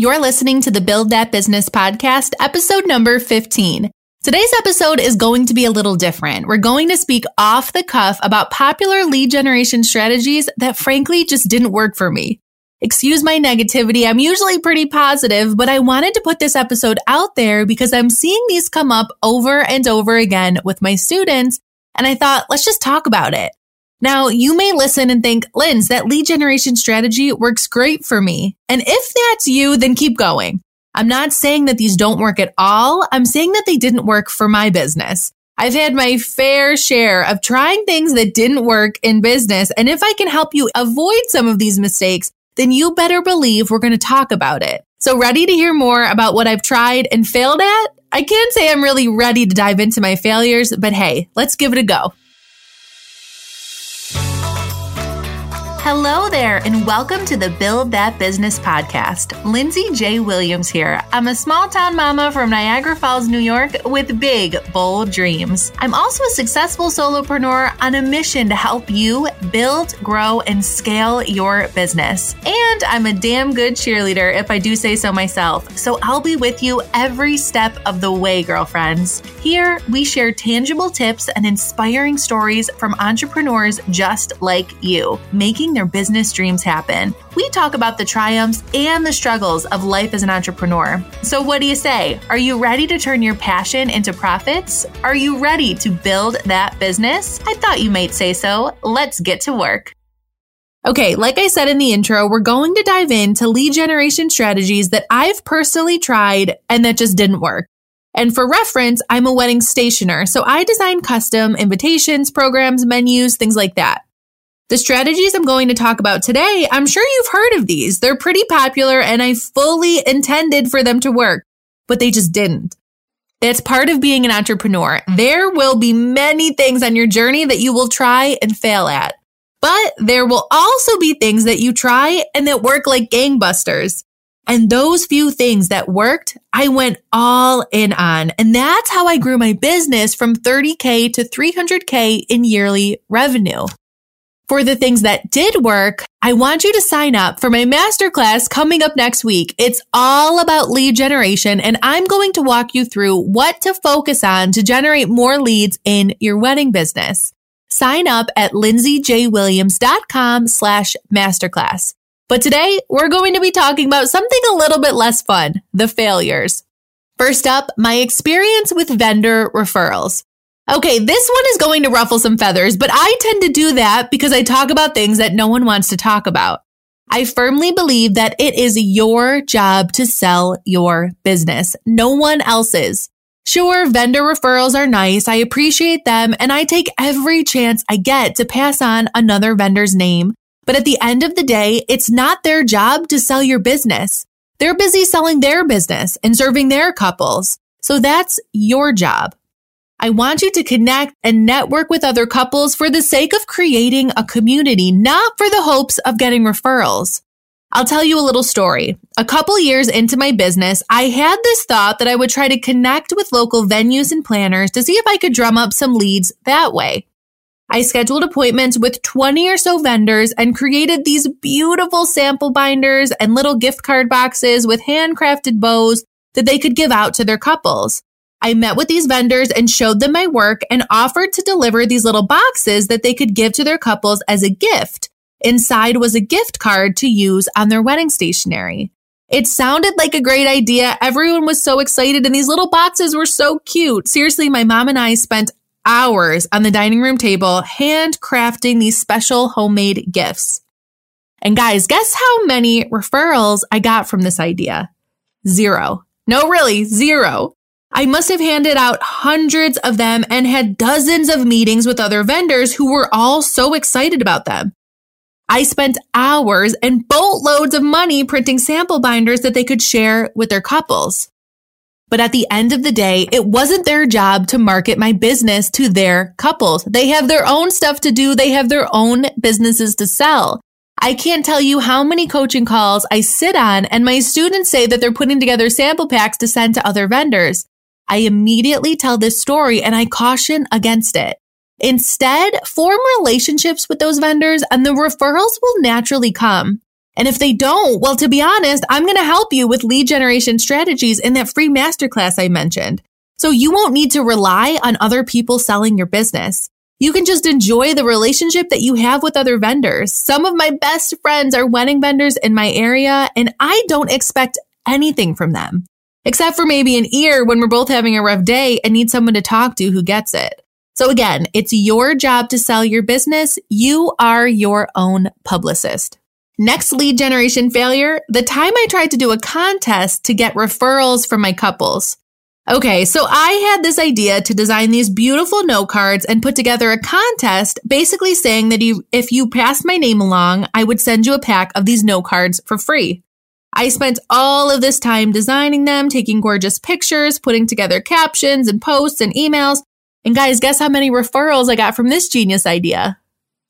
You're listening to the Build That Business podcast, episode number 15. Today's episode is going to be a little different. We're going to speak off the cuff about popular lead generation strategies that frankly just didn't work for me. Excuse my negativity. I'm usually pretty positive, but I wanted to put this episode out there because I'm seeing these come up over and over again with my students. And I thought, let's just talk about it. Now, you may listen and think, Linz, that lead generation strategy works great for me. And if that's you, then keep going. I'm not saying that these don't work at all. I'm saying that they didn't work for my business. I've had my fair share of trying things that didn't work in business. And if I can help you avoid some of these mistakes, then you better believe we're going to talk about it. So ready to hear more about what I've tried and failed at? I can't say I'm really ready to dive into my failures, but hey, let's give it a go. Hello there, and welcome to the Build That Business podcast. Lindsay J. Williams here. I'm a small town mama from Niagara Falls, New York, with big, bold dreams. I'm also a successful solopreneur on a mission to help you build, grow, and scale your business. And I'm a damn good cheerleader, if I do say so myself. So I'll be with you every step of the way, girlfriends. Here, we share tangible tips and inspiring stories from entrepreneurs just like you, making their business dreams happen. We talk about the triumphs and the struggles of life as an entrepreneur. So, what do you say? Are you ready to turn your passion into profits? Are you ready to build that business? I thought you might say so. Let's get to work. Okay, like I said in the intro, we're going to dive into lead generation strategies that I've personally tried and that just didn't work. And for reference, I'm a wedding stationer, so I design custom invitations, programs, menus, things like that. The strategies I'm going to talk about today, I'm sure you've heard of these. They're pretty popular and I fully intended for them to work, but they just didn't. That's part of being an entrepreneur. There will be many things on your journey that you will try and fail at, but there will also be things that you try and that work like gangbusters. And those few things that worked, I went all in on. And that's how I grew my business from 30K to 300K in yearly revenue. For the things that did work, I want you to sign up for my masterclass coming up next week. It's all about lead generation and I'm going to walk you through what to focus on to generate more leads in your wedding business. Sign up at lindsayjwilliams.com slash masterclass. But today we're going to be talking about something a little bit less fun, the failures. First up, my experience with vendor referrals. Okay, this one is going to ruffle some feathers, but I tend to do that because I talk about things that no one wants to talk about. I firmly believe that it is your job to sell your business, no one else's. Sure, vendor referrals are nice. I appreciate them and I take every chance I get to pass on another vendor's name. But at the end of the day, it's not their job to sell your business. They're busy selling their business and serving their couples. So that's your job. I want you to connect and network with other couples for the sake of creating a community, not for the hopes of getting referrals. I'll tell you a little story. A couple years into my business, I had this thought that I would try to connect with local venues and planners to see if I could drum up some leads that way. I scheduled appointments with 20 or so vendors and created these beautiful sample binders and little gift card boxes with handcrafted bows that they could give out to their couples. I met with these vendors and showed them my work and offered to deliver these little boxes that they could give to their couples as a gift. Inside was a gift card to use on their wedding stationery. It sounded like a great idea. Everyone was so excited and these little boxes were so cute. Seriously, my mom and I spent hours on the dining room table handcrafting these special homemade gifts. And guys, guess how many referrals I got from this idea? Zero. No, really, zero. I must have handed out hundreds of them and had dozens of meetings with other vendors who were all so excited about them. I spent hours and boatloads of money printing sample binders that they could share with their couples. But at the end of the day, it wasn't their job to market my business to their couples. They have their own stuff to do. They have their own businesses to sell. I can't tell you how many coaching calls I sit on and my students say that they're putting together sample packs to send to other vendors. I immediately tell this story and I caution against it. Instead, form relationships with those vendors and the referrals will naturally come. And if they don't, well, to be honest, I'm going to help you with lead generation strategies in that free masterclass I mentioned. So you won't need to rely on other people selling your business. You can just enjoy the relationship that you have with other vendors. Some of my best friends are wedding vendors in my area, and I don't expect anything from them, except for maybe an ear when we're both having a rough day and need someone to talk to who gets it. So again, it's your job to sell your business. You are your own publicist. Next lead generation failure, the time I tried to do a contest to get referrals from my couples. Okay, so I had this idea to design these beautiful note cards and put together a contest basically saying that if you passed my name along, I would send you a pack of these note cards for free. I spent all of this time designing them, taking gorgeous pictures, putting together captions and posts and emails. And guys, guess how many referrals I got from this genius idea?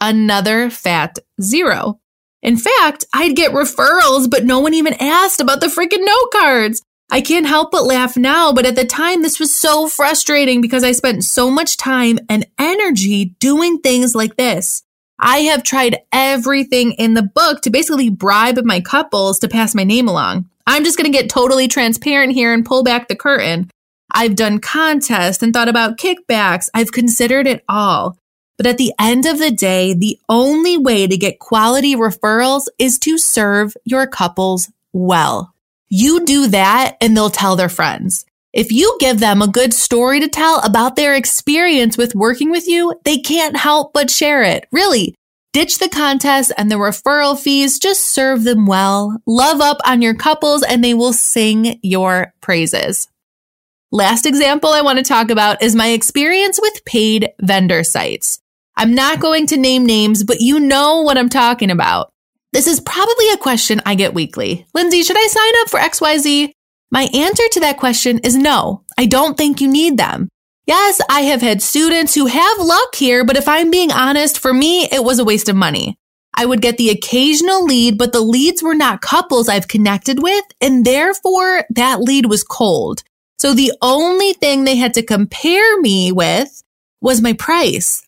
Another fat zero. In fact, I'd get referrals, but no one even asked about the freaking note cards. I can't help but laugh now, but at the time, this was so frustrating because I spent so much time and energy doing things like this. I have tried everything in the book to basically bribe my couples to pass my name along. I'm just going to get totally transparent here and pull back the curtain. I've done contests and thought about kickbacks. I've considered it all. But at the end of the day, the only way to get quality referrals is to serve your couples well. You do that and they'll tell their friends. If you give them a good story to tell about their experience with working with you, they can't help but share it. Really. Ditch the contest and the referral fees. Just serve them well. Love up on your couples and they will sing your praises. Last example I want to talk about is my experience with paid vendor sites. I'm not going to name names, but you know what I'm talking about. This is probably a question I get weekly. Lindsay, should I sign up for XYZ? My answer to that question is no. I don't think you need them. Yes, I have had students who have luck here, but if I'm being honest, for me, it was a waste of money. I would get the occasional lead, but the leads were not couples I've connected with, and therefore that lead was cold. So the only thing they had to compare me with was my price.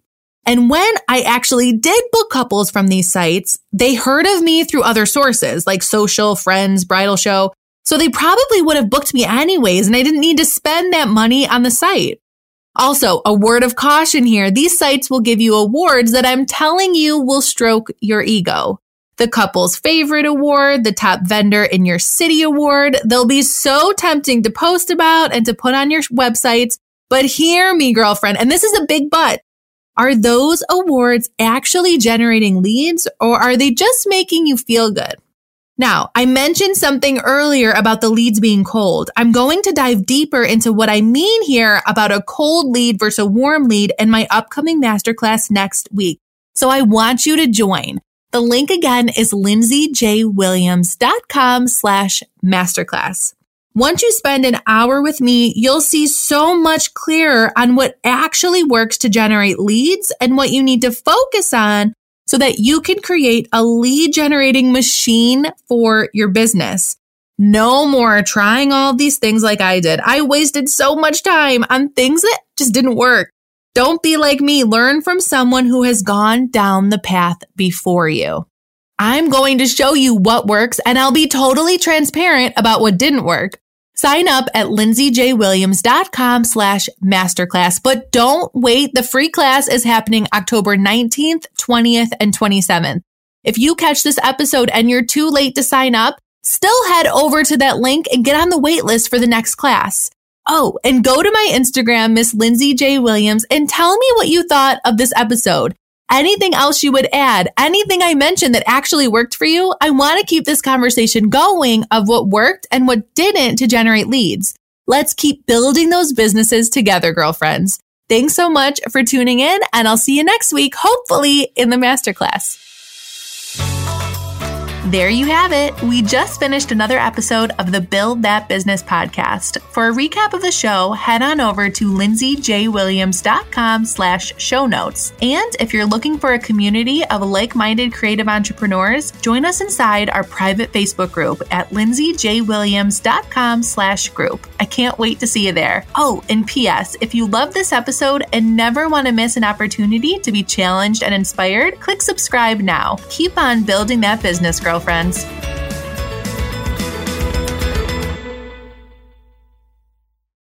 And when I actually did book couples from these sites, they heard of me through other sources like social, friends, bridal show. So they probably would have booked me anyways, and I didn't need to spend that money on the site. Also, a word of caution here. These sites will give you awards that I'm telling you will stroke your ego. The couple's favorite award, the top vendor in your city award. They'll be so tempting to post about and to put on your websites. But hear me, girlfriend, and this is a big but. Are those awards actually generating leads or are they just making you feel good? Now, I mentioned something earlier about the leads being cold. I'm going to dive deeper into what I mean here about a cold lead versus a warm lead in my upcoming masterclass next week. So I want you to join. The link again is lindsayjwilliams.com slash masterclass. Once you spend an hour with me, you'll see so much clearer on what actually works to generate leads and what you need to focus on so that you can create a lead generating machine for your business. No more trying all these things like I did. I wasted so much time on things that just didn't work. Don't be like me. Learn from someone who has gone down the path before you. I'm going to show you what works and I'll be totally transparent about what didn't work. Sign up at lindsayjwilliams.com slash masterclass. But don't wait. The free class is happening October 19th, 20th, and 27th. If you catch this episode and you're too late to sign up, still head over to that link and get on the wait list for the next class. Oh, and go to my Instagram, Miss Lindsay J. Williams, and tell me what you thought of this episode anything else you would add, anything I mentioned that actually worked for you, I want to keep this conversation going of what worked and what didn't to generate leads. Let's keep building those businesses together, girlfriends. Thanks so much for tuning in, and I'll see you next week, hopefully in the masterclass. There you have it. We just finished another episode of the Build That Business podcast. For a recap of the show, head on over to lindsayjwilliams.com slash show notes. And if you're looking for a community of like-minded creative entrepreneurs, join us inside our private Facebook group at lindsayjwilliams.com slash group. I can't wait to see you there. Oh, and P.S. If you love this episode and never want to miss an opportunity to be challenged and inspired, click subscribe now. Keep on building that business, girl girlfriends.